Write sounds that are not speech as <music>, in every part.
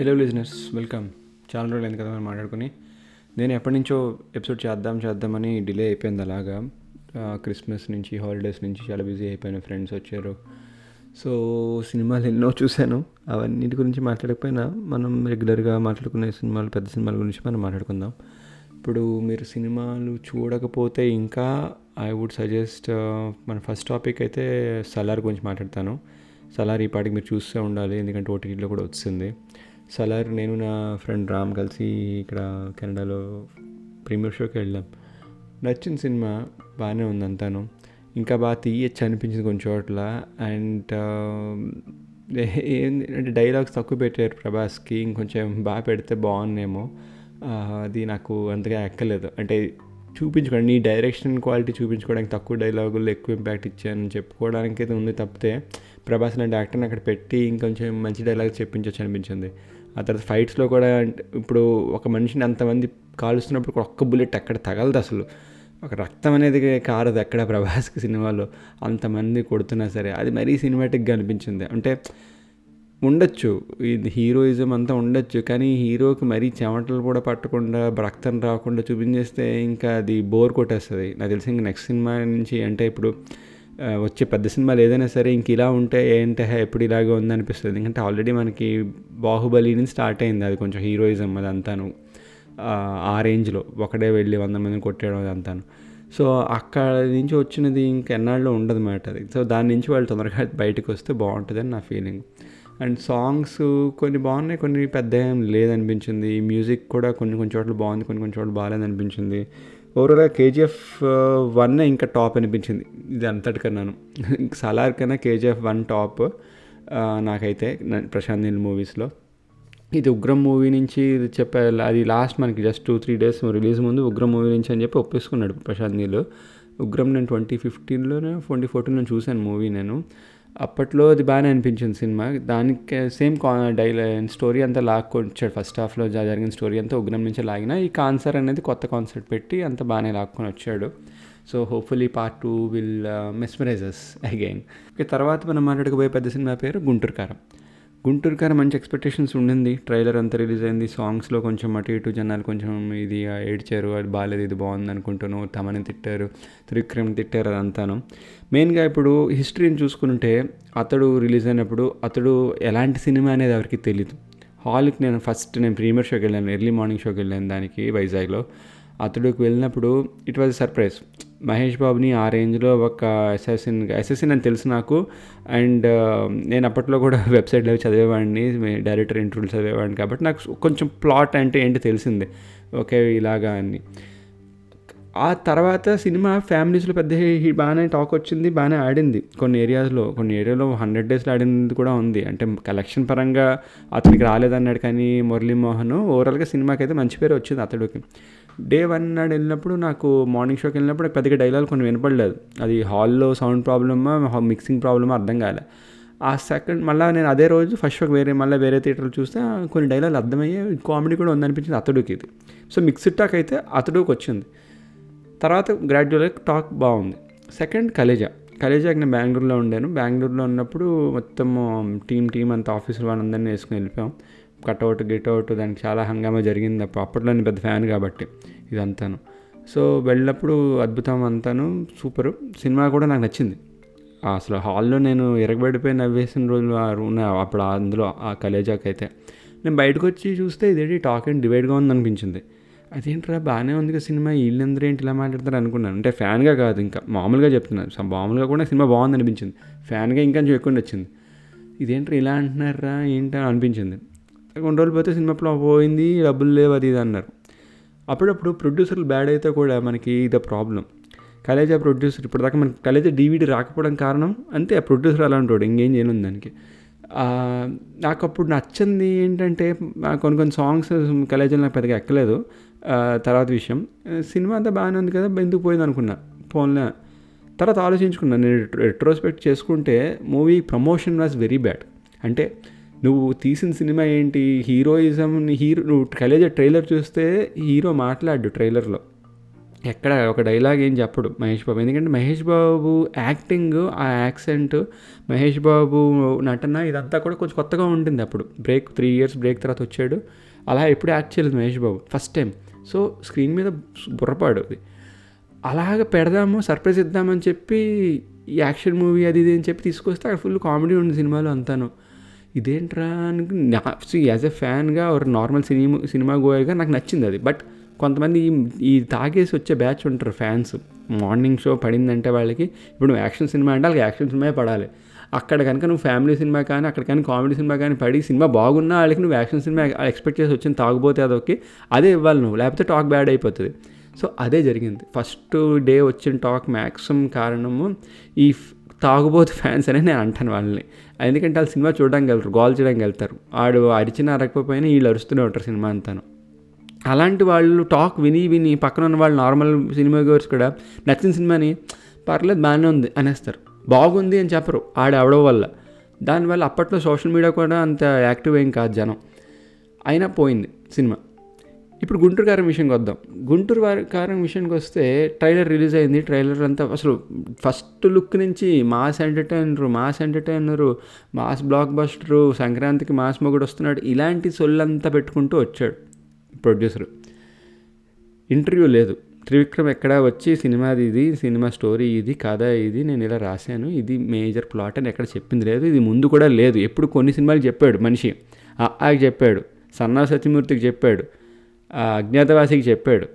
Hello listeners welcome చాలా రోజులు అయింది కదా మనం మాట్లాడుకుని. నేను ఎప్పటి నుంచో ఎపిసోడ్ చేద్దాం చేద్దామని డిలే అయిపోయింది అలాగా. క్రిస్మస్ నుంచి హాలిడేస్ నుంచి చాలా బిజీ అయిపోయిన. ఫ్రెండ్స్ వచ్చారు. సో సినిమాలు ఎన్నో చూశాను. అవన్నిటి గురించి మాట్లాడకపోయినా మనం రెగ్యులర్గా మాట్లాడుకునే సినిమాలు పెద్ద సినిమాల గురించి మనం మాట్లాడుకుందాం. ఇప్పుడు మీరు సినిమాలు చూడకపోతే ఇంకా ఐ వుడ్ సజెస్ట్ మన ఫస్ట్ టాపిక్ అయితే సలార్ గురించి మాట్లాడతాను. సలార్ ఈ పాటికి మీరు చూస్తూ ఉండాలి. ఎందుకంటే ఓటీటీలో కూడా వచ్చింది. సలార్ నేను నా ఫ్రెండ్ రామ్ కలిసి ఇక్కడ కెనడాలో ప్రీమియర్ షోకి వెళ్ళాం. నచ్చిన సినిమా బాగానే ఉంది అంతాను. ఇంకా బాగా తీయచ్చు అనిపించింది కొన్ని చోట్ల. అండ్ ఏంది అంటే డైలాగ్స్ తక్కువ పెట్టారు ప్రభాస్కి. ఇంకొంచెం బాగా పెడితే బాగున్నేమో అది నాకు అంతగా ఎక్కలేదు. అంటే చూపించుకోండి నీ డైరెక్షన్ క్వాలిటీ చూపించుకోవడానికి తక్కువ డైలాగులు ఎక్కువ ఇంపాక్ట్ ఇచ్చాను చెప్పుకోవడానికి అయితే ఉంది తప్పితే ప్రభాస్ లాంటి యాక్టర్ని అక్కడ పెట్టి ఇంకొంచెం మంచి డైలాగ్ చెప్పించవచ్చు అనిపించింది. ఆ తర్వాత ఫైట్స్లో కూడా అంటే ఇప్పుడు ఒక మనిషిని అంతమంది కాలుస్తున్నప్పుడు ఒక్క బుల్లెట్ ఎక్కడ తగలదు అసలు. ఒక రక్తం అనేది కారదు ఎక్కడ ప్రభాస్కి సినిమాలో. అంతమంది కొడుతున్నా సరే అది మరీ సినిమాటిక్గా అనిపించింది. అంటే ఉండొచ్చు ఇది హీరోయిజం అంతా ఉండొచ్చు కానీ హీరోకి మరీ చెమటలు కూడా పట్టకుండా రక్తం రాకుండా చూపించేస్తే ఇంకా అది బోర్ కొట్టేస్తుంది. నాకు తెలిసి ఇంక నెక్స్ట్ సినిమా నుంచి అంటే ఇప్పుడు వచ్చే పెద్ద సినిమాలు ఏదైనా సరే ఇంక ఇలా ఉంటే ఏంటి ఎప్పుడు ఇలాగే ఉంది అనిపిస్తుంది ఎందుకంటే ఆల్రెడీ మనకి బాహుబలి నుంచి స్టార్ట్ అయింది అది కొంచెం హీరోయిజం అది అంతాను ఆ, రేంజ్లో ఒకడే వెళ్ళి వంద మందిని కొట్టేయడం అది అంతాను సో అక్కడ నుంచి వచ్చినది ఇంకెన్నాళ్ళు ఉండదు మాట అది. సో దాని నుంచి వాళ్ళు తొందరగా బయటకు వస్తే బాగుంటుందని నా ఫీలింగ్ అండ్ సాంగ్స్ కొన్ని బాగున్నాయి కొన్ని పెద్ద ఏం లేదనిపించింది. మ్యూజిక్ కూడా కొన్ని కొన్ని చోట్ల బాగుంది కొన్ని కొన్ని చోట్ల బాగాలేదనిపించింది. ఓవరాల్గా కేజీఎఫ్ వన్ ఇంకా టాప్ అనిపించింది. ఇది అంతటికన్నాను. సలార్ కన్నా కేజీఎఫ్ వన్ టాప్ నాకైతే ప్రశాంత్ నీల్ మూవీస్లో. ఇది ఉగ్రం మూవీ నుంచి ఇది చెప్పారు అది లాస్ట్ మనకి just two three days release ముందు ఉగ్రం మూవీ నుంచి అని చెప్పి ఒప్పేసుకున్నాడు ప్రశాంత్ నీల్. ఉగ్రం నేను ట్వంటీ ఫిఫ్టీన్లోనే ట్వంటీ ఫోర్టీన్లో చూశాను మూవీ నేను. అప్పట్లో అది బాగానే అనిపించింది సినిమా. దానికి సేమ్ కా డైలా స్టోరీ అంతా లాక్కొచ్చాడు. ఫస్ట్ హాఫ్లో జరిగిన స్టోరీ అంతా ఉగ్రం నుంచి లాగిన. ఈ కాన్సర్ అనేది కొత్త కాన్సెప్ట్ పెట్టి అంత బాగానే లాక్కొని వచ్చాడు. So hopefully part two will uh, mesmerizes again. Okay తర్వాత మనం మాట్లాడుకోబోయే పెద్ద సినిమా పేరు గుంటూరు కారం. గుంటూరు గారు మంచి ఎక్స్పెక్టేషన్స్ ఉండింది. ట్రైలర్ అంతా రిలీజ్ అయింది. సాంగ్స్లో కొంచెం అటు ఇటు జనాలు కొంచెం ఇది ఏడ్చారు. అది బాగాలేదు ఇది బాగుంది అనుకుంటాను తమని తిట్టారు. త్రివిక్రమ్ తిట్టారు అదంతాను. మెయిన్గా ఇప్పుడు హిస్టరీని చూసుకుంటే అతడు రిలీజ్ అయినప్పుడు అతడు ఎలాంటి సినిమా అనేది ఎవరికి తెలియదు హాల్కి నేను ఫస్ట్ నేను ప్రీమియర్ షోకి వెళ్ళాను ఎర్లీ మార్నింగ్ షోకి వెళ్ళాను దానికి వైజాగ్లో. అతడికి వెళ్ళినప్పుడు ఇట్ వాజ్ సర్ప్రైజ్ మహేష్ బాబుని ఆ రేంజ్లో ఒక అసాసిన్ అసాసిన్ అని తెలుసు నాకు. అండ్ um, నేను అప్పట్లో కూడా <laughs> వెబ్సైట్లో చదివేవాడిని డైరెక్టర్ ఇంటర్వ్యూలు చదివేవాడిని కాబట్టి నాకు కొంచెం ప్లాట్ అంటే ఏంటి తెలిసింది. ఓకే ఇలాగా అని. ఆ తర్వాత సినిమా ఫ్యామిలీస్లో పెద్ద బాగానే టాక్ వచ్చింది బాగానే ఆడింది. కొన్ని ఏరియాస్లో కొన్ని ఏరియాలో హండ్రెడ్ డేస్లో ఆడింది కూడా ఉంది. అంటే కలెక్షన్ పరంగా అతనికి రాలేదన్నాడు కానీ మురళీమోహన్. ఓవరాల్గా సినిమాకి అయితే మంచి పేరు వచ్చింది అతడికి. డే వన్ నాడు వెళ్ళినప్పుడు నాకు మార్నింగ్ షోకి వెళ్ళినప్పుడు పెద్దగా డైలాగ్ కొన్ని వినపడలేదు. అది హాల్లో సౌండ్ ప్రాబ్లమా మిక్సింగ్ ప్రాబ్లమా అర్థం కాలే. ఆ సెకండ్ మళ్ళీ నేను అదే రోజు ఫస్ట్ షోకి వేరే మళ్ళీ వేరే థియేటర్లో చూస్తే కొన్ని డైలాగులు అర్థమయ్యే కామెడీ కూడా ఉందనిపించింది అతడికి ఇది. సో మిక్స్డ్ టాక్ అయితే అతడికి వచ్చింది. తర్వాత గ్రాడ్యువల్గా టాక్ బాగుంది. సెకండ్ కలేజా. కలేజాకి నేను బెంగళూరులో ఉండాను. బెంగళూరులో ఉన్నప్పుడు మొత్తం టీం టీం అంత ఆఫీసులు వాళ్ళందరినీ వేసుకుని వెళ్ళిపోయాం. కట్అవుట్ గిట్అవుట్ దానికి చాలా హంగామా జరిగింది. అప్పుడు అప్పట్లో నేను పెద్ద ఫ్యాన్ కాబట్టి ఇదంతాను. సో వెళ్ళినప్పుడు అద్భుతం అంతాను సూపరు. సినిమా కూడా నాకు నచ్చింది. అసలు హాల్లో నేను ఎరగబడిపోయి నవ్వేసిన రోజులు ఆ అప్పుడు అందులో ఆ కలేజాకి అయితే నేను బయటకు వచ్చి చూస్తే ఇదేంటి టాక్ అండ్ డివైడ్గా ఉందనిపించింది. అదేంట్రా బాగానే ఉంది కదా సినిమా వీళ్ళందరూ ఏంటి ఇలా మాట్లాడతారు అనుకున్నాను. అంటే ఫ్యాన్గా కాదు ఇంకా మామూలుగా చెప్తున్నాను సో మామూలుగా కూడా సినిమా బాగుంది అనిపించింది ఫ్యాన్గా ఇంకా కొంచెం ఎక్కువ నచ్చింది. ఇదేంట్రా ఇలా అంటున్నారా ఏంటని అనిపించింది. కొన్ని రోజులు పోతే సినిమా ఫ్లాప్ పోయింది డబ్బులు లేవు అది ఇది అన్నారు. అప్పుడప్పుడు ప్రొడ్యూసర్లు బ్యాడ్ అయితే కూడా మనకి ఇది ప్రాబ్లం కలేజా ప్రొడ్యూసర్ ఇప్పటిదాకా మనకి కలేజా డీవీడీ రాకపోవడం కారణం అంతే ఆ ప్రొడ్యూసర్ అలా ఉంటాడు ఇంకేం చేయను దానికి. నాకు అప్పుడు నచ్చింది ఏంటంటే కొన్ని కొన్ని సాంగ్స్ కలేజీలో నాకు పెద్దగా ఎక్కలేదు తర్వాత విషయం. సినిమా అంతా బాగానే ఉంది కదా ఎందుకు పోయింది అనుకున్నా. ఫోన్లో తర్వాత ఆలోచించుకున్నాను నేను రెట్రోస్పెక్ట్ చేసుకుంటే movie promotion was very bad అంటే నువ్వు తీసిన సినిమా ఏంటి? హీరోయిజం హీరో నువ్వు కలేజా ట్రైలర్ చూస్తే హీరో మాట్లాడు ట్రైలర్లో. ఎక్కడ ఒక డైలాగ్ ఏం చెప్పడు మహేష్ బాబు. ఎందుకంటే మహేష్ బాబు యాక్టింగ్ ఆ యాక్సెంట్ మహేష్ బాబు నటన ఇదంతా కూడా కొంచెం కొత్తగా ఉంటుంది అప్పుడు. బ్రేక్ త్రీ ఇయర్స్ బ్రేక్ తర్వాత వచ్చాడు. అలా ఎప్పుడు యాక్ట్ చేయలేదు Mahesh Babu. First time. So screen మీద బుర్రపాడు అది. అలాగ పెడదాము సర్ప్రైజ్ ఇద్దామని చెప్పి ఈ యాక్షన్ మూవీ అది ఇది అని చెప్పి తీసుకొస్తే అక్కడ ఫుల్ కామెడీ ఉంది సినిమాలో అంతాను. ఇదేంట్రా అని యాజ్ ఎ ఫ్యాన్గా ఒక నార్మల్ సినిమా సినిమా గోయర్గా నాకు నచ్చింది అది. బట్ కొంతమంది ఈ ఈ తాగేసి వచ్చే బ్యాచ్ ఉంటారు ఫ్యాన్స్. మార్నింగ్ షో పడిందంటే వాళ్ళకి ఇప్పుడు యాక్షన్ సినిమా అంటే వాళ్ళకి యాక్షన్ సినిమా పడాలి. అక్కడ కనుక నువ్వు ఫ్యామిలీ సినిమా కానీ అక్కడ కానీ కామెడీ సినిమా కానీ పడి సినిమా బాగున్నా వాళ్ళకి నువ్వు యాక్షన్ సినిమా ఎక్స్పెక్ట్ చేసి వచ్చిన తాగుపోతే అదొకే అదే ఇవ్వాలి నువ్వు. లేకపోతే టాక్ బ్యాడ్ అయిపోతుంది. సో అదే జరిగింది. ఫస్ట్ డే వచ్చిన టాక్ మ్యాక్సిమం కారణము ఈ తాగుబోతు ఫ్యాన్స్ అనే నేను అంటాను వాళ్ళని. ఎందుకంటే వాళ్ళు సినిమా చూడడానికి వెళ్తారు గోల్ చేయడానికి వెళ్తారు ఆడు అరిచిన అరకపోయినా వీళ్ళు అరుస్తూనే ఉంటారు సినిమా అంతాను. అలాంటి వాళ్ళు టాక్ విని విని పక్కన ఉన్న వాళ్ళు నార్మల్ సినిమా గోర్స్ కూడా నచ్చిన సినిమాని పర్లేదు బాగానే ఉంది అనేస్తారు. బాగుంది అని చెప్పరు ఆడ వల్ల. దానివల్ల అప్పట్లో సోషల్ మీడియా కూడా అంత యాక్టివ్ ఏం కాదు జనం. అయినా పోయింది సినిమా. ఇప్పుడు గుంటూరు కారం విషయంకి వద్దాం. గుంటూరు వారి కారం విషయానికి వస్తే ట్రైలర్ రిలీజ్ అయింది. ట్రైలర్ అంతా అసలు ఫస్ట్ లుక్ నుంచి mass entertainer mass entertainer mass blockbuster సంక్రాంతికి మాస్ మొగుడు వస్తున్నాడు. ఇలాంటి సొల్లంతా పెట్టుకుంటూ వచ్చాడు ప్రొడ్యూసర్. ఇంటర్వ్యూ లేదు. త్రివిక్రమ్ ఎక్కడ వచ్చి సినిమాది ఇది సినిమా స్టోరీ ఇది కథ ఇది నేను ఇలా రాశాను. ఇది మేజర్ ప్లాట్ అని ఎక్కడ చెప్పింది లేదు. ఇది ముందు కూడా లేదు. ఎప్పుడు కొన్ని సినిమాలు చెప్పాడు మనిషి. ఆకి చెప్పాడు. సన్నా సత్యమూర్తికి చెప్పాడు. అజ్ఞాతవాసికి చెప్పాడు.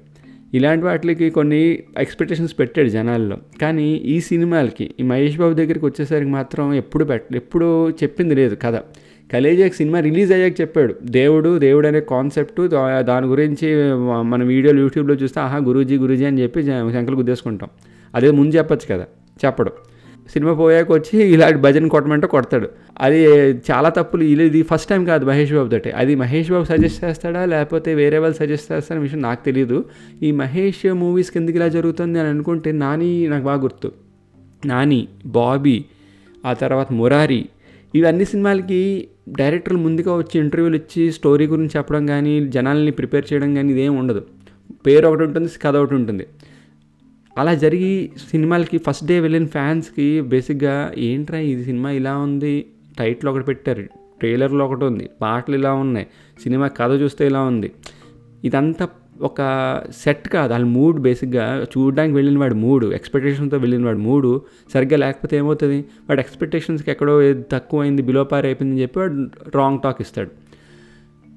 ఇలాంటి వాటికి కొన్ని ఎక్స్పెక్టేషన్స్ పెట్టాడు జనాల్లో. కానీ ఈ సినిమాలకి ఈ మహేష్ బాబు దగ్గరికి వచ్చేసరికి మాత్రం ఎప్పుడు పెట్ట ఎప్పుడు చెప్పింది లేదు కథ. కలేజాక్ సినిమా రిలీజ్ అయ్యాక చెప్పాడు. దేవుడు దేవుడు అనే కాన్సెప్ట్ దాని గురించి మన వీడియోలు యూట్యూబ్లో చూస్తే ఆహా గురూజీ గురూజీ అని చెప్పి శంకలు గుద్దేసుకుంటాం. అదే ముందు చెప్పచ్చు కదా చెప్పడం. సినిమా పోయాక వచ్చి ఇలాంటి భజన కొట్టమంటే కొడతాడు. అది చాలా తప్పులు. ఇది ఫస్ట్ టైం కాదు మహేష్ బాబు తోటి. అది మహేష్ బాబు సజెస్ట్ చేస్తాడా లేకపోతే వేరే వాళ్ళు సజెస్ట్ చేస్తారనే విషయం నాకు తెలియదు ఈ మహేష్ మూవీస్ కిందకి ఇలా జరుగుతుంది అని అనుకుంటే నాని నాకు బాగా గుర్తు. నాని బాబీ ఆ తర్వాత మురారి ఇవన్నీ సినిమాలకి డైరెక్టర్లు ముందుగా వచ్చి ఇంటర్వ్యూలు ఇచ్చి స్టోరీ గురించి చెప్పడం కానీ జనాల్ని ప్రిపేర్ చేయడం కానీ ఇదేం ఉండదు. పేరు ఒకటి ఉంటుంది కథ ఒకటి ఉంటుంది. అలా జరిగి సినిమాలకి ఫస్ట్ డే వెళ్ళిన ఫ్యాన్స్కి బేసిక్గా ఏంట్రా ఇది సినిమా ఇలా ఉంది? టైటిల్ ఒకటి పెట్టారు ట్రైలర్లో ఒకటి ఉంది పాటలు ఇలా ఉన్నాయి సినిమా కథ చూస్తే ఇలా ఉంది. ఇదంతా ఒక సెట్ కాదు వాళ్ళ మూడ్ బేసిక్గా చూడడానికి వెళ్ళిన వాడు మూడు ఎక్స్పెక్టేషన్తో వెళ్ళిన వాడు మూడు సరిగ్గా లేకపోతే ఏమవుతుంది? వాడు ఎక్స్పెక్టేషన్స్కి ఎక్కడో తక్కువ అయింది బిలో పార్ అయిపోయిందని చెప్పి వాడు రాంగ్ టాక్ ఇస్తాడు.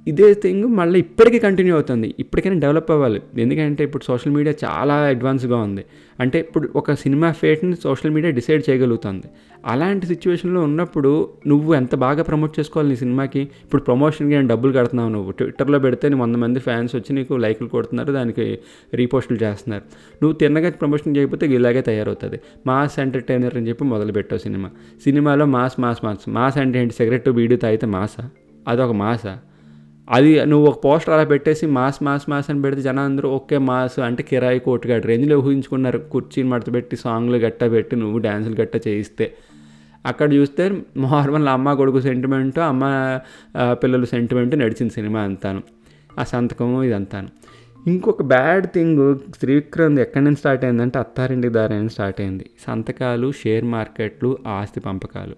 ఇదే థింగ్ మళ్ళీ ఇప్పటికీ కంటిన్యూ అవుతుంది. ఇప్పటికైనా డెవలప్ అవ్వాలి. ఎందుకంటే ఇప్పుడు సోషల్ మీడియా చాలా అడ్వాన్స్గా ఉంది. అంటే ఇప్పుడు ఒక సినిమా ఫేట్ని సోషల్ మీడియా డిసైడ్ చేయగలుగుతుంది. అలాంటి సిచ్యువేషన్లో ఉన్నప్పుడు నువ్వు ఎంత బాగా ప్రమోట్ చేసుకోవాలి నీ సినిమాకి ఇప్పుడు ప్రమోషన్కి నేను డబ్బులు కడుతున్నావు నువ్వు. ట్విట్టర్లో పెడితే నీ వంద మంది ఫ్యాన్స్ వచ్చి నీకు లైకులు కొడుతున్నారు దానికి రీపోస్టులు చేస్తున్నారు. నువ్వు తిన్నగా ప్రమోషన్ చేయకపోతే ఇలాగే తయారవుతుంది. మాస్ ఎంటర్టైనర్ అని చెప్పి మొదలు పెట్టావు సినిమా సినిమాలో మాస్ మాస్ మాస్. మాస్ అంటే ఏంటి? సిగరెట్ బీడీ తాగితే మాసా? అదొక మాసా? అది నువ్వు ఒక పోస్టర్ అలా పెట్టేసి మాస్ మాస్ మాస్ అని పెడితే జనం అందరూ ఓకే మాస్ అంటే కిరాయి కోటుగాడు రేంజ్లో ఊహించుకున్నారు? కుర్చీని మడత పెట్టి సాంగ్లు గట్ట పెట్టి నువ్వు డ్యాన్సులు గట్ట చేయిస్తే. అక్కడ చూస్తే నార్మల్ అమ్మ కొడుకు సెంటిమెంట్ అమ్మ పిల్లలు సెంటిమెంట్ నడిచిన సినిమా అంతాను. ఆ సంతకము ఇదంతాను. ఇంకొక బ్యాడ్ థింగ్ త్రివిక్రమ్ ఎక్కడి నుంచి స్టార్ట్ అయిందంటే అత్తారింటి దారి అని స్టార్ట్ అయింది. సంతకాలు షేర్ మార్కెట్లు ఆస్తి పంపకాలు.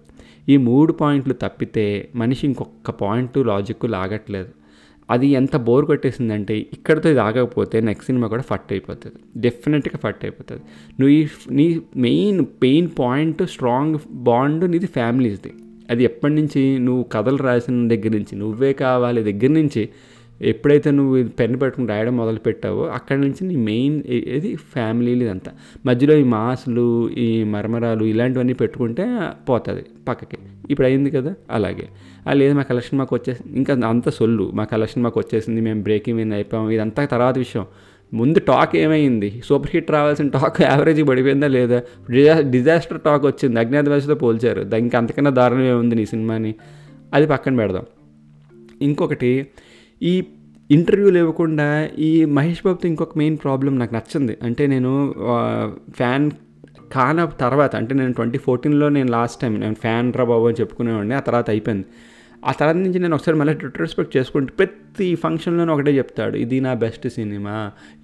ఈ మూడు పాయింట్లు తప్పితే మనిషి ఇంకొక పాయింట్ లాజిక్ లాగట్లేదు. అది ఎంత బోర్ కొట్టేసిందంటే ఇక్కడితో ఇది ఆగకపోతే నెక్స్ట్ సినిమా కూడా ఫట్ అయిపోతుంది. డెఫినెట్గా ఫట్ అయిపోతుంది. నువ్వు ఈ నీ main pain point strong bond నీది ఫ్యామిలీస్ది అది ఎప్పటి నుంచి నువ్వు కథలు రాసిన దగ్గర నుంచి నువ్వే కావాలి దగ్గర నుంచి ఎప్పుడైతే నువ్వు పెన్ను పెట్టుకుని రాయడం మొదలు పెట్టావో అక్కడి నుంచి నీ మెయిన్ ఇది ఫ్యామిలీలు ఇదంతా. మధ్యలో ఈ మాసులు ఈ మరమరాలు ఇలాంటివన్నీ పెట్టుకుంటే పోతుంది పక్కకి. ఇప్పుడు అయింది కదా అలాగే. లేదు మా కలెక్షన్ మాకు వచ్చేసి ఇంకా అంత సొల్లు. మా కలెక్షన్ మాకు వచ్చేసింది మేము బ్రేకింగ్ విన్ అయిపోయాం. ఇదంతా తర్వాత విషయం. ముందు టాక్ ఏమైంది? సూపర్ హిట్ రావాల్సిన టాక్ <laughs> యావరేజ్ పడిపోయిందా లేదా? డిజాస్టర్ టాక్ వచ్చింది. అజ్ఞాతవాసితో పోల్చారు. దానికి అంతకన్నా దారుణం ఏముంది నీ సినిమాని? అది పక్కన పెడదాం. ఇంకొకటి ఈ ఇంటర్వ్యూలు ఇవ్వకుండా ఈ మహేష్ బాబుతో ఇంకొక మెయిన్ ప్రాబ్లం నాకు నచ్చింది. అంటే నేను ఫ్యాన్ కాన తర్వాత అంటే నేను ట్వంటీ ఫోర్టీన్లో నేను లాస్ట్ టైం నేను ఫ్యాన్ రా బాబు అని చెప్పుకునేవాడిని ఆ తర్వాత అయిపోయింది. ఆ తర్వాత నుంచి నేను ఒకసారి మళ్ళీ రిట్రెస్పెక్ట్ చేసుకుంటే ప్రతి ఫంక్షన్లోనే ఒకటే చెప్తాడు. ఇది నా బెస్ట్ సినిమా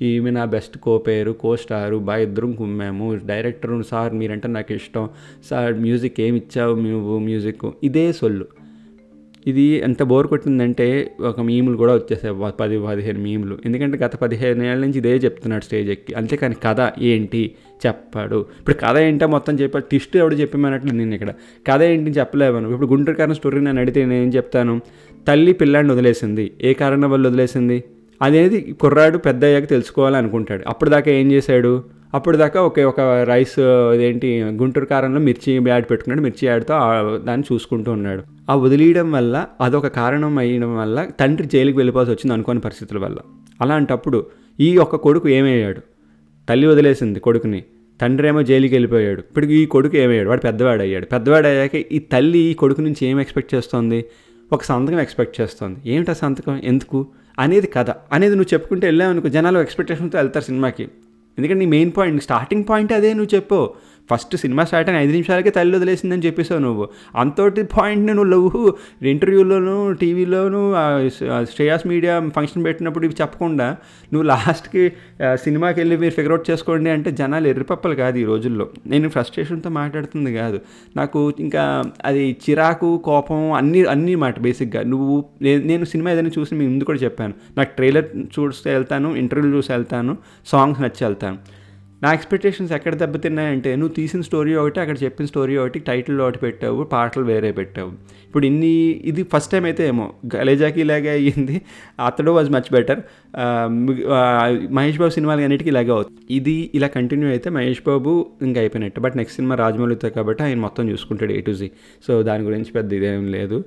ఈమె నా బెస్ట్ కో పేరు కో స్టారు బాగా ఇద్దరం కుమ్మాము డైరెక్టర్ సార్ మీరంటే నాకు ఇష్టం సార్ మ్యూజిక్ ఏమి ఇచ్చావు నువ్వు మ్యూజిక్ ఇదే సొల్లు. ఇది ఎంత బోర్ కొట్టిందంటే ఒక మీములు కూడా వచ్చేసాయి. పది పదిహేను మీములు ఎందుకంటే గత పదిహేను ఏళ్ళ నుంచి ఇదే చెప్తున్నాడు స్టేజ్ ఎక్కి. అంతేకాని కథ ఏంటి? చెప్పాడు. ఇప్పుడు కథ ఏంటో మొత్తం చెప్పాడు. టిస్ట్ ఎవడు చెప్పమన్నట్లు నేను ఇక్కడ. కథ ఏంటి చెప్పలేమను. ఇప్పుడు గుంటూరు కారణం స్టోరీ నేను అడిగితే నేను ఏం చెప్తాను? తల్లి పిల్లాడిని వదిలేసింది. ఏ కారణం వల్ల వదిలేసింది? అనేది కుర్రాడు పెద్ద అయ్యాక తెలుసుకోవాలనుకుంటాడు. అప్పుడు దాకా ఏం చేశాడు? అప్పుడు దాకా ఒకే ఒక రైస్ ఇదేంటి గుంటూరు కారంలో మిర్చి యాడ్ పెట్టుకున్నాడు. మిర్చి యాడ్తో దాన్ని చూసుకుంటూ ఉన్నాడు. ఆ వదిలేయడం వల్ల అదొక కారణం అయ్యడం వల్ల తండ్రి జైలుకి వెళ్ళిపోవాల్సి వచ్చింది అనుకోని పరిస్థితుల వల్ల. అలాంటప్పుడు ఈ ఒక్క కొడుకు ఏమయ్యాడు? తల్లి వదిలేసింది కొడుకుని. తండ్రి ఏమో జైలుకి వెళ్ళిపోయాడు. ఇప్పుడు ఈ కొడుకు ఏమయ్యాడు? వాడు పెద్దవాడు అయ్యాడు పెద్దవాడు అయ్యాక ఈ తల్లి ఈ కొడుకు నుంచి ఏం ఎక్స్పెక్ట్ చేస్తోంది? ఒక సంతకం ఎక్స్పెక్ట్ చేస్తోంది. ఏమిటా సంతకం? ఎందుకు? అనేది కథ. అనేది నువ్వు చెప్పుకుంటే వెళ్ళావు అనుకో జనాలు ఎక్స్పెక్టేషన్తో వెళ్తారు సినిమాకి. ఎందుకంటే నీ మెయిన్ పాయింట్ స్టార్టింగ్ పాయింట్ అదే నువ్వు చెప్పు. ఫస్ట్ సినిమా స్టార్ట్ అయిన ఐదు నిమిషాలకే తల్లి వదిలేసిందని చెప్పేసావు నువ్వు. అంతటి పాయింట్ని నువ్వు లవ్ ఇంటర్వ్యూలోను టీవీలోను శ్రేయాస్ మీడియా ఫంక్షన్ పెట్టినప్పుడు ఇవి చెప్పకుండా నువ్వు లాస్ట్కి సినిమాకి వెళ్ళి మీరు ఫిగర్ అవుట్ చేసుకోండి అంటే జనాలు ఎర్రిపప్పలు కాదు ఈ రోజుల్లో. నేను ఫ్రస్ట్రేషన్తో మాట్లాడుతుంది కాదు. నాకు ఇంకా అది చిరాకు కోపం అన్ని అన్ని మాట బేసిక్గా. నువ్వు నేను సినిమా ఏదైనా చూసి మీ ముందు కూడా చెప్పాను. నాకు ట్రైలర్ చూస్తే వెళ్తాను ఇంటర్వ్యూ చూసి వెళ్తాను సాంగ్స్ నచ్చి వెళ్తాను. నా ఎక్స్పెక్టేషన్స్ ఎక్కడ దెబ్బతిన్నాయంటే నువ్వు తీసిన స్టోరీ ఒకటి అక్కడ చెప్పిన స్టోరీ ఒకటి టైటిల్ ఒకటి పెట్టావు పాటలు వేరే పెట్టావు. ఇప్పుడు ఇన్ని ఇది ఫస్ట్ టైం అయితే ఏమో గలేజాకి ఇలాగే అయ్యింది Athadu was much better Mahesh Babu సినిమాలు అన్నిటికీ ఇలాగే అవుతుంది. ఇది ఇలా కంటిన్యూ అయితే మహేష్ బాబు ఇంకా అయిపోయినట్టు. బట్ నెక్స్ట్ సినిమా రాజమౌళితో కాబట్టి ఆయన మొత్తం చూసుకుంటాడు ఏ టు జీ సో దాని గురించి పెద్ద ఇదేం లేదు.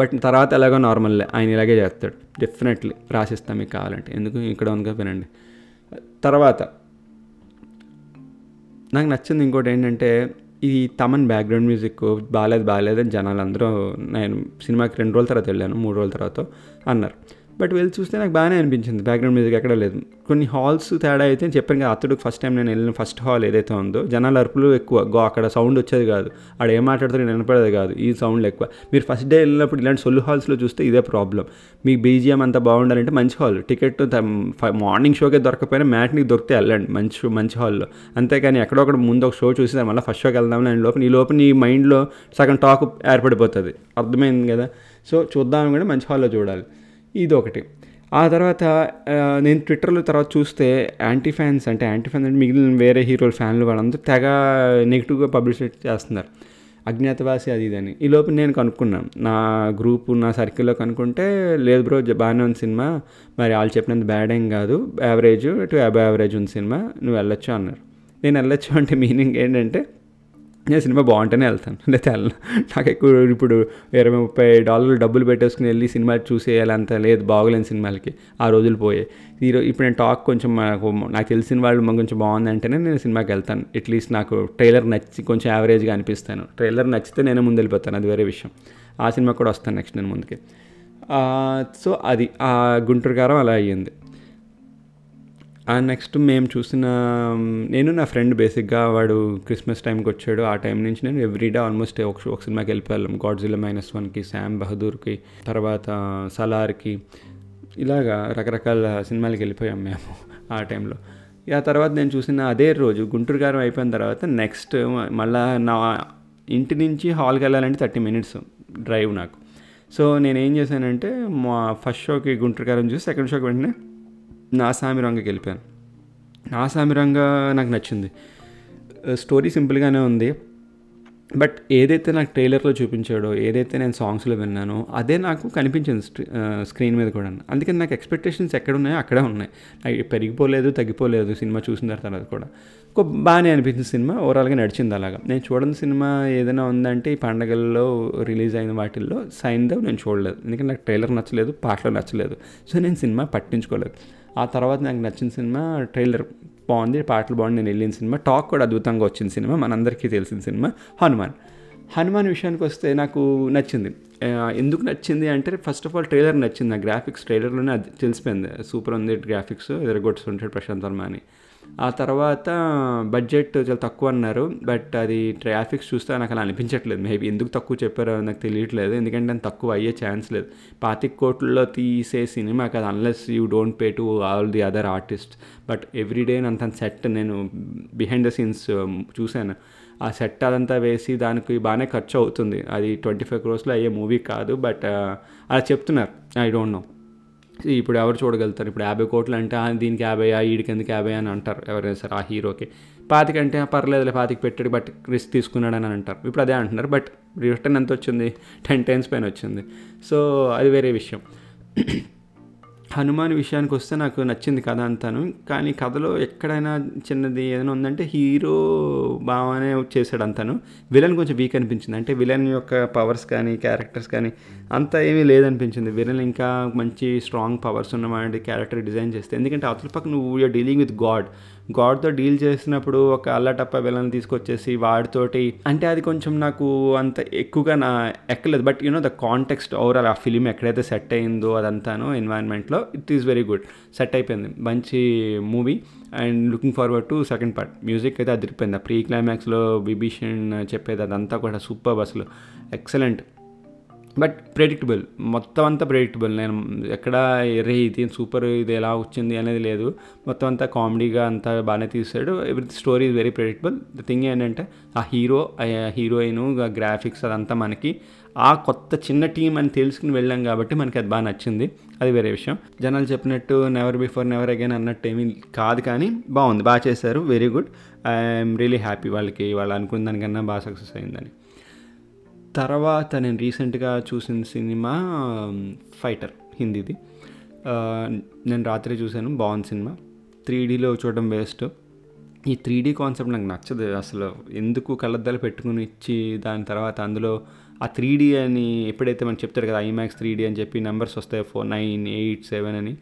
బట్ తర్వాత ఎలాగో నార్మల్ ఆయన ఇలాగే చేస్తాడు. డెఫినెట్లీ రాసిస్తాం మీకు కావాలంటే. ఎందుకు? ఇక్కడ ఉందిగా వినండి. తర్వాత నాకు నచ్చింది ఇంకోటి ఏంటంటే ఈ తమన్ బ్యాక్గ్రౌండ్ మ్యూజిక్ బాగాలేదు బాగాలేదు అని జనాలు అందరూ నేను సినిమాకి రెండు రోజుల తర్వాత వెళ్ళాను మూడు రోజుల తర్వాత అన్నారు. బట్ వెళ్ళి చూస్తే నాకు బాగానే అనిపించింది బ్యాక్గ్రౌండ్ మ్యూజిక్ ఎక్కడ లేదు. కొన్ని హాల్స్ తేడా అయితే చెప్పాను కదా అతడు ఫస్ట్ టైం నేను వెళ్ళిన ఫస్ట్ హాల్ ఏదైతే ఉందో జనాల అరుపులు ఎక్కువ. గో అక్కడ సౌండ్ వచ్చేది కాదు. ఆడ ఏం మాట్లాడుతారో నేను వినపడేది కాదు. ఈ సౌండ్లు ఎక్కువ. మీరు ఫస్ట్ డే వెళ్ళినప్పుడు ఇలాంటి సొల్లు హాల్స్లో చూస్తే ఇదే ప్రాబ్లం మీ బీజిఎం అంతా బాగుండాలంటే మంచి హాల్ టికెట్ మార్నింగ్ షోకే దొరకపోయినా మ్యాట్ని దొరికితే వెళ్ళండి. మంచి మంచి హాల్లో అంతేకాని ఎక్కడొక్కడ ముందు ఒక షో చూసి మళ్ళీ ఫస్ట్ షోకి వెళ్దాం అని లోపల నీ లోపల నీ మైండ్లో సగం టాక్ ఏర్పడిపోతుంది. అర్థమైంది కదా? సో చూద్దాం కూడా మంచి హాల్లో చూడాలి. ఇదొకటి. ఆ తర్వాత నేను ట్విట్టర్లో తర్వాత చూస్తే యాంటీ ఫ్యాన్స్ అంటే యాంటీ ఫ్యాన్స్ అంటే మిగిలిన వేరే హీరోల ఫ్యాన్లు వాళ్ళందరూ తెగ నెగిటివ్గా పబ్లిసిటీ చేస్తున్నారు. అజ్ఞాతవాసి అది ఇది అని ఈ లోపు నేను కనుక్కున్నాను. నా గ్రూప్ నా సర్కిల్లో కనుక్కుంటే లేదు బ్రో బాగానే ఉంది సినిమా. మరి వాళ్ళు చెప్పినంత బ్యాడ్ ఏం కాదు. యావరేజ్ టు అబవ్ యావరేజ్ ఉంది సినిమా. నువ్వు వెళ్ళొచ్చు అన్నారు. నేను వెళ్ళొచ్చు అంటే మీనింగ్ ఏంటంటే నేను సినిమా బాగుంటేనే వెళ్తాను. లేకపోతే వెళ్ళను నాకు ఎక్కువ ఇప్పుడు ఇరవై ముప్పై డాలర్లు డబ్బులు పెట్టేసుకుని వెళ్ళి సినిమా చూసేయాలంత లేదు బాగోలేని సినిమాలకి ఆ రోజులు పోయాయి ఈరోజు ఇప్పుడు నేను టాక్ కొంచెం నాకు నాకు తెలిసిన వాళ్ళు మాకు కొంచెం బాగుంది అంటేనే నేను సినిమాకి వెళ్తాను. అట్లీస్ట్ నాకు ట్రైలర్ నచ్చి కొంచెం యావరేజ్గా అనిపిస్తాను. ట్రైలర్ నచ్చితే నేను ముందు వెళ్ళిపోతాను అది వేరే విషయం. ఆ సినిమా కూడా వస్తాను నెక్స్ట్ నేను ముందుకి. సో అది ఆ గుంటూరు కారం అలా అయ్యింది. నెక్స్ట్ మేము చూసిన నేను నా ఫ్రెండ్ బేసిక్గా వాడు క్రిస్మస్ టైంకి వచ్చాడు. ఆ టైం నుంచి నేను ఎవ్రీడే ఆల్మోస్ట్ ఒక ఒక సినిమాకి వెళ్ళిపోయాం గాడ్జిల్లా మైనస్ వన్కి శామ్ బహదూర్కి తర్వాత సలార్కి ఇలాగా రకరకాల సినిమాలకి వెళ్ళిపోయాం మేము ఆ టైంలో ఆ తర్వాత నేను చూసిన అదే రోజు గుంటూరు గారం అయిపోయిన తర్వాత నెక్స్ట్ మళ్ళా నా ఇంటి నుంచి హాల్కి వెళ్ళాలంటే థర్టీ మినిట్స్ డ్రైవ్ నాకు. సో నేను ఏం చేశానంటే మా ఫస్ట్ షోకి గుంటూరు గారం చూసి సెకండ్ షోకి వెంటనే నా సామి రంగకి వెళ్ళిపోయాను. నా సామి రంగ నాకు నచ్చింది. స్టోరీ సింపుల్గానే ఉంది. బట్ ఏదైతే నాకు ట్రైలర్లో చూపించాడో ఏదైతే నేను సాంగ్స్లో విన్నానో అదే నాకు కనిపించింది స్క్రీన్ మీద కూడా అందుకని నాకు ఎక్స్పెక్టేషన్స్ ఎక్కడ ఉన్నాయో అక్కడే ఉన్నాయి. అవి పెరిగిపోలేదు తగ్గిపోలేదు సినిమా చూసిన తర్వాత కూడా. ఒక బాగానే అనిపించింది సినిమా. ఓవరాల్గా నడిచింది అలాగా. నేను చూడని సినిమా ఏదైనా ఉందంటే ఈ పండగల్లో రిలీజ్ అయిన వాటిల్లో సైన్దేవ్ నేను చూడలేదు. ఎందుకంటే నాకు ట్రైలర్ నచ్చలేదు పాటలు నచ్చలేదు. సో నేను సినిమా పట్టించుకోలేదు. ఆ తర్వాత నాకు నచ్చిన సినిమా ట్రైలర్ బాగుంది పాటలు బాగుంది నేను వెళ్ళిన సినిమా. టాక్ కూడా అద్భుతంగా వచ్చిన సినిమా మనందరికీ తెలిసిన సినిమా హనుమాన్. హనుమాన్ విషయానికి వస్తే నాకు నచ్చింది. ఎందుకు నచ్చింది అంటే ఫస్ట్ ఆఫ్ ఆల్ ట్రైలర్ నచ్చింది. నా గ్రాఫిక్స్ ట్రైలర్లోనే అది తెలిసిపోయింది. సూపర్ ఉంది గ్రాఫిక్స్ ఎదరగొట్టుకుంటాడు ప్రశాంత్ వర్మ అని. ఆ తర్వాత బడ్జెట్ చాలా తక్కువ అన్నారు బట్ అది ట్రాఫిక్స్ చూస్తే నాకు అలా అనిపించట్లేదు. మేబీ ఎందుకు తక్కువ చెప్పారో నాకు తెలియట్లేదు. ఎందుకంటే అది తక్కువ అయ్యే ఛాన్స్ లేదు. పాతిక కోట్లలో తీసే సినిమా కదా unless you don't pay to all the other artist but everyday అంత సెట్ నేను బిహైండ్ ద సీన్స్ చూశాను. ఆ సెట్ అదంతా వేసి దానికి బాగానే ఖర్చు అవుతుంది. అది ట్వంటీ ఫైవ్ క్రోర్స్లో అయ్యే మూవీ కాదు బట్ uh, అలా చెప్తున్నారు. ఐ డోంట్ నో ఇప్పుడు ఎవరు చూడగలుగుతారు? ఇప్పుడు యాభై కోట్లు అంటే దీనికి యాభై వీడికి ఎందుకు యాభై అని అంటారు ఎవరైనా సరే ఆ హీరోకి. పాతిక అంటే పర్లేదులే పాతిక పెట్టాడు బట్ రిస్క్ తీసుకున్నాడని అని అంటారు. ఇప్పుడు అదే అంటున్నారు బట్ రిటర్న్ ఎంత వచ్చింది? టెన్ టైమ్స్ పైన వచ్చింది. సో అది వేరే విషయం. హనుమాన్ విషయానికి వస్తే నాకు నచ్చింది కథ అంతాను. కానీ కథలో ఎక్కడైనా చిన్నది ఏదైనా ఉందంటే హీరో బాగానే చేశాడు అంతాను. విలన్ కొంచెం వీక్ అనిపించింది. అంటే విలన్ యొక్క పవర్స్ కానీ క్యారెక్టర్స్ కానీ అంత ఏమీ లేదనిపించింది. విలన్ ఇంకా మంచి స్ట్రాంగ్ పవర్స్ ఉన్నవాడి క్యారెక్టర్ డిజైన్ చేస్తే. ఎందుకంటే అతని పక్క నువ్వు యూఆర్ డీలింగ్ విత్ గాడ్ గాడ్తో డీల్ చేసినప్పుడు ఒక అల్లటప్ప విలన్ తీసుకొచ్చేసి వాడితోటి అంటే అది కొంచెం నాకు అంత ఎక్కువగా నా ఎక్కలేదు. But you know the context overall ఆ ఫిలిం ఎక్కడైతే సెట్ అయిందో అదంతాను ఎన్వైర్న్మెంట్లో it is very good set అయిపోయింది. మంచి movie and looking forward to second part music అయితే అదిరిపోయింది. ఆ ప్రీ క్లైమాక్స్లో విభీషణ్ చెప్పేది అదంతా కూడా సూపర్ అసలు. Excellent but predictable. మొత్తం అంతా ప్రెడిక్టబుల్. నేను ఎక్కడ రే ఇది సూపర్ ఇది ఎలా వచ్చింది అనేది లేదు. మొత్తం అంతా కామెడీగా అంతా బాగానే తీసాడు. Every story is very predictable the thing ఏంటంటే ఆ హీరో హీరోయిన్ గ్రాఫిక్స్ అదంతా మనకి ఆ కొత్త చిన్న టీం అని తెలుసుకుని వెళ్ళాం కాబట్టి మనకి అది బాగా నచ్చింది. అది వేరే విషయం. జనాలు చెప్పినట్టు నెవర్ బిఫోర్ నెవర్ అగైన్ అన్నట్టు ఏమీ కాదు కానీ బాగుంది. బాగా చేశారు. Very good I'm really happy వాళ్ళకి వాళ్ళు అనుకున్న దానికన్నా బాగా సక్సెస్ అయిందని. తర్వాత నేను రీసెంట్గా చూసిన సినిమా ఫైటర్ హిందీది. నేను రాత్రి చూశాను బాగుంది సినిమా. త్రీ డీలో చూడడం బెస్ట్ ఈ త్రీ డీ కాన్సెప్ట్ నాకు నచ్చదు అసలు. ఎందుకు కళ్ళద్దాలు పెట్టుకుని ఇచ్చి దాని తర్వాత అందులో ఆ త్రీ డీ అని ఎప్పుడైతే మనం చెప్తారు కదా ఐమాక్స్ త్రీ డీ అని చెప్పి నెంబర్స్ వస్తాయి ఫోర్ నైన్ ఎయిట్ సెవెన్ అని.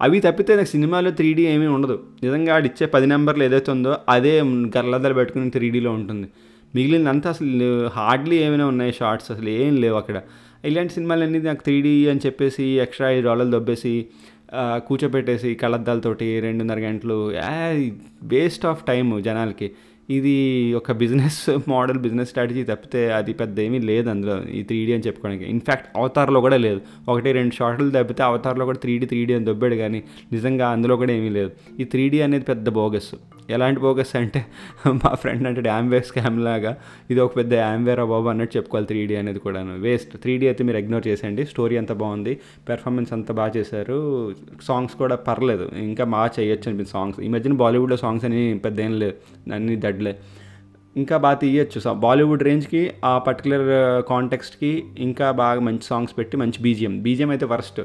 అవి తప్పితే నాకు సినిమాలో త్రీ డీ ఏమీ ఉండదు. నిజంగా ఆడిచ్చే పది నెంబర్లు ఏదైతే ఉందో అదే కళ్ళద్దాలు పెట్టుకుని త్రీ డీలో ఉంటుంది. మిగిలినంతా అసలు హార్డ్లీ ఏమైనా ఉన్నాయి షార్ట్స్ అసలు ఏం లేవు అక్కడ. ఇలాంటి సినిమాలన్నీ నాకు త్రీ డీ అని చెప్పేసి ఎక్స్ట్రా ఐదు డాలర్లు దొబ్బేసి కూర్చోపెట్టేసి కళ్ళద్దాలతోటి రెండున్నర గంటలు వేస్ట్ ఆఫ్ టైం జనాలకి. ఇది ఒక బిజినెస్ <laughs> మోడల్ బిజినెస్ స్ట్రాటజీ తప్పితే అది పెద్ద ఏమీ లేదు అందులో ఈ త్రీడీ అని చెప్పుకోవడానికి. ఇన్ఫ్యాక్ట్ అవతార్లో కూడా లేదు. ఒకటి రెండు షార్ట్లు తప్పితే అవతార్లో కూడా త్రీ డీ త్రీ అని దొబ్బాడు కానీ నిజంగా అందులో కూడా ఏమీ లేదు. ఈ త్రీ అనేది పెద్ద బోగస్. ఎలాంటి బోగస్ అంటే <laughs> మా ఫ్రెండ్ అంటే యాంవేర్ స్కామ్ లాగా ఇది ఒక పెద్ద యాంవేర్ బాబు అన్నట్టు చెప్పుకోవాలి త్రీ అనేది కూడా వేస్ట్ త్రీ డీ అయితే మీరు ఇగ్నోర్ చేసేయండి. స్టోరీ అంత బాగుంది. పెర్ఫార్మెన్స్ అంతా బాగా చేశారు. సాంగ్స్ కూడా పర్లేదు. ఇంకా బాగా చేయొచ్చు అనిపించింది సాంగ్స్ ఈ మధ్యన బాలీవుడ్లో సాంగ్స్ అని పెద్ద ఏం లేదు అన్ని దడ్లే ఇంకా బాగా తీయచ్చు సో బాలీవుడ్ రేంజ్కి ఆ పర్టికులర్ కాంటెక్స్ట్కి ఇంకా బాగా మంచి సాంగ్స్ పెట్టి మంచి బీజిఎం బీజిఎం అయితే వర్స్ట్.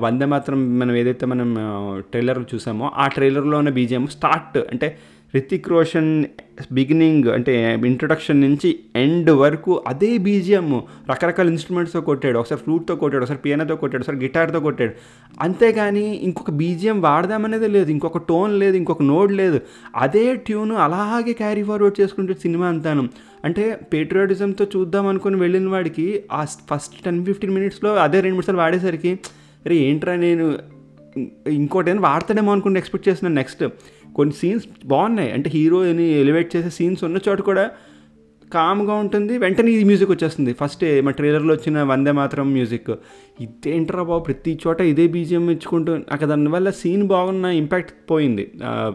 వందే మాత్రం మనం ఏదైతే మనం ట్రైలర్ చూసామో ఆ ట్రైలర్లో ఉన్న బీజిఎం స్టార్ట్. అంటే రితిక్ రోషన్ బిగినింగ్ అంటే ఇంట్రొడక్షన్ నుంచి ఎండ్ వరకు అదే బీజిఎం రకరకాల ఇన్స్ట్రుమెంట్స్తో కొట్టాడు. ఒకసారి ఫ్లూట్తో కొట్టాడు ఒకసారి పియానోతో కొట్టాడు ఒకసారి గిటార్తో కొట్టాడు. అంతేగాని ఇంకొక బీజిఎం వాడదామనేది లేదు ఇంకొక టోన్ లేదు ఇంకొక నోడ్ లేదు. అదే ట్యూన్ అలాగే క్యారీ ఫార్వర్డ్ చేసుకుంటే సినిమా అంతాను. అంటే పేట్రియాటిజంతో చూద్దాం అనుకుని వెళ్ళిన వాడికి ఆ ఫస్ట్ టెన్ ఫిఫ్టీన్ మినిట్స్లో అదే రెండు నిమిషాలు వాడేసరికి అరే ఏంట్రా నేను ఇంకోటి ఏదైనా వాడతాడేమో అనుకుని ఎక్స్పెక్ట్ చేస్తున్నాను నెక్స్ట్ కొన్ని సీన్స్ బాగున్నాయి. అంటే హీరోని ఎలివేట్ చేసే సీన్స్ ఉన్న చోట కూడా కామ్గా ఉంటుంది. వెంటనే ఈ మ్యూజిక్ వచ్చేస్తుంది. ఫస్ట్ మా ట్రైలర్లో వచ్చిన వందే మాత్రం మ్యూజిక్ ఇదేంటరా బాబు? ప్రతి చోట ఇదే బీజిఎం ఇచ్చుకుంటూ నాకు దానివల్ల సీన్ బాగున్న ఇంపాక్ట్ పోయింది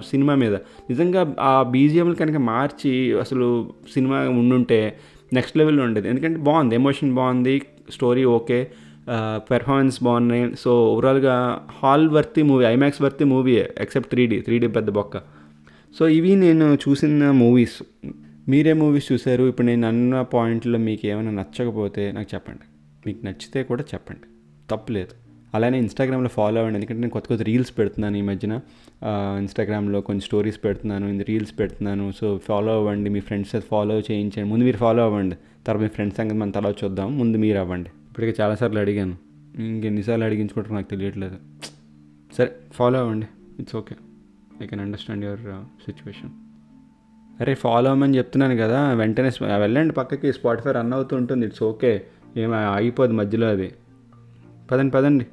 సినిమా మీద. నిజంగా ఆ బీజిఎంలు కనుక మార్చి అసలు సినిమా ఉండుంటే నెక్స్ట్ లెవెల్లో ఉండేది. ఎందుకంటే బాగుంది ఎమోషన్ బాగుంది స్టోరీ ఓకే పెర్ఫార్మెన్స్ బాగున్నాయి. సో ఓవరాల్గా hall worthy movie IMAX worthy movie except three D three D పెద్ద బొక్క. సో ఇవి నేను చూసిన మూవీస్ మీరే మూవీస్ చూశారు. ఇప్పుడు నేను అన్న పాయింట్లో మీకు ఏమైనా నచ్చకపోతే నాకు చెప్పండి. మీకు నచ్చితే కూడా చెప్పండి. తప్పులేదు అలానే ఇన్స్టాగ్రామ్లో ఫాలో అవ్వండి. ఎందుకంటే నేను కొత్త కొత్త రీల్స్ పెడుతున్నాను ఈ మధ్యన. ఇన్స్టాగ్రామ్లో కొన్ని స్టోరీస్ పెడుతున్నాను రీల్స్ పెడుతున్నాను. సో ఫాలో అవ్వండి. మీ ఫ్రెండ్స్ ఫాలో చేయించండి. ముందు మీరు ఫాలో అవ్వండి. తర్వాత మీ ఫ్రెండ్స్ సంగతి మనం తర్వాత చూద్దాం. ముందు మీరు అవ్వండి. ఇప్పటికే చాలాసార్లు అడిగాను. ఇంకెన్నిసార్లు అడిగించుకుంటారో నాకు తెలియట్లేదు. సరే ఫాలో అవ్వండి. It's okay I can understand your situation అరే ఫాలో అవ్వమని చెప్తున్నాను కదా వెంటనే వెళ్ళండి పక్కకి. స్పాటిఫై రన్ అవుతూ ఉంటుంది. ఇట్స్ ఓకే ఏమో ఆగిపోదు మధ్యలో అది. పదండి పదండి.